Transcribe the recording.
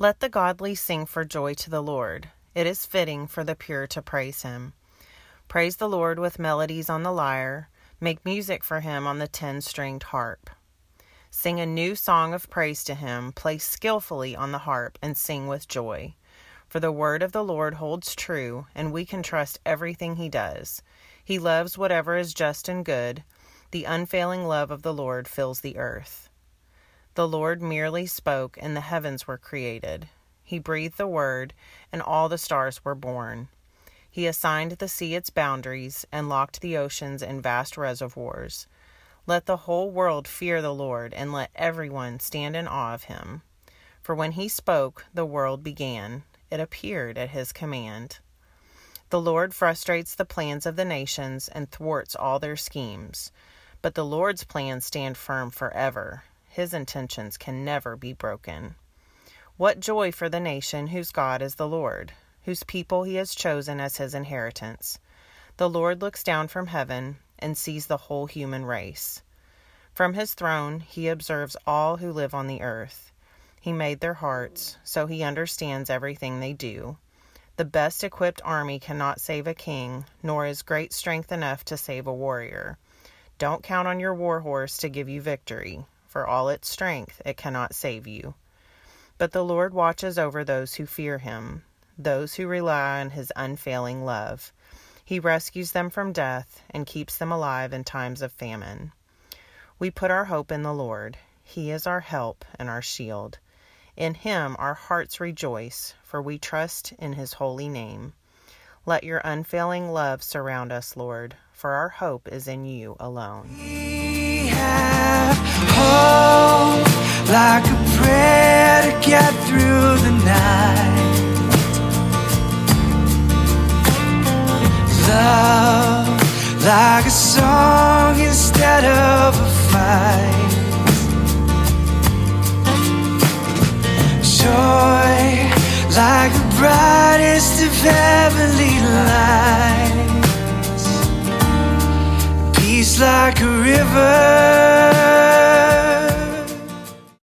Let the godly sing for joy to the Lord. It is fitting for the pure to praise him. Praise the Lord with melodies on the lyre. Make music for him on the ten stringed harp. Sing a new song of praise to him. Play skillfully on the harp and sing with joy. For the word of the Lord holds true, and we can trust everything he does. He loves whatever is just and good. The unfailing love of the Lord fills the earth. The Lord merely spoke, and the heavens were created. He breathed the word, and all the stars were born. He assigned the sea its boundaries, and locked the oceans in vast reservoirs. Let the whole world fear the Lord, and let everyone stand in awe of him. For when he spoke, the world began it appeared at his command. The Lord frustrates the plans of the nations and thwarts all their schemes. But the Lord's plans stand firm forever. His intentions can never be broken. What joy for the nation whose God is the Lord, whose people he has chosen as his inheritance. The Lord looks down from heaven and sees the whole human race. From his throne he observes all who live on the earth. He made their hearts, so he understands everything they do. The best equipped army cannot save a king, nor is great strength enough to save a warrior. Don't count on your war horse to give you victory. For all its strength, it cannot save you. But the Lord watches over those who fear him, those who rely on his unfailing love. He rescues them from death and keeps them alive in times of famine. We put our hope in the Lord. He is our help and our shield. In him our hearts rejoice, for we trust in his holy name. Let your unfailing love surround us, Lord, for our hope is in you alone. Like a prayer to get through the night. Love like a song instead of a fight. joy like the brightest of heavenly lights. Peace like a river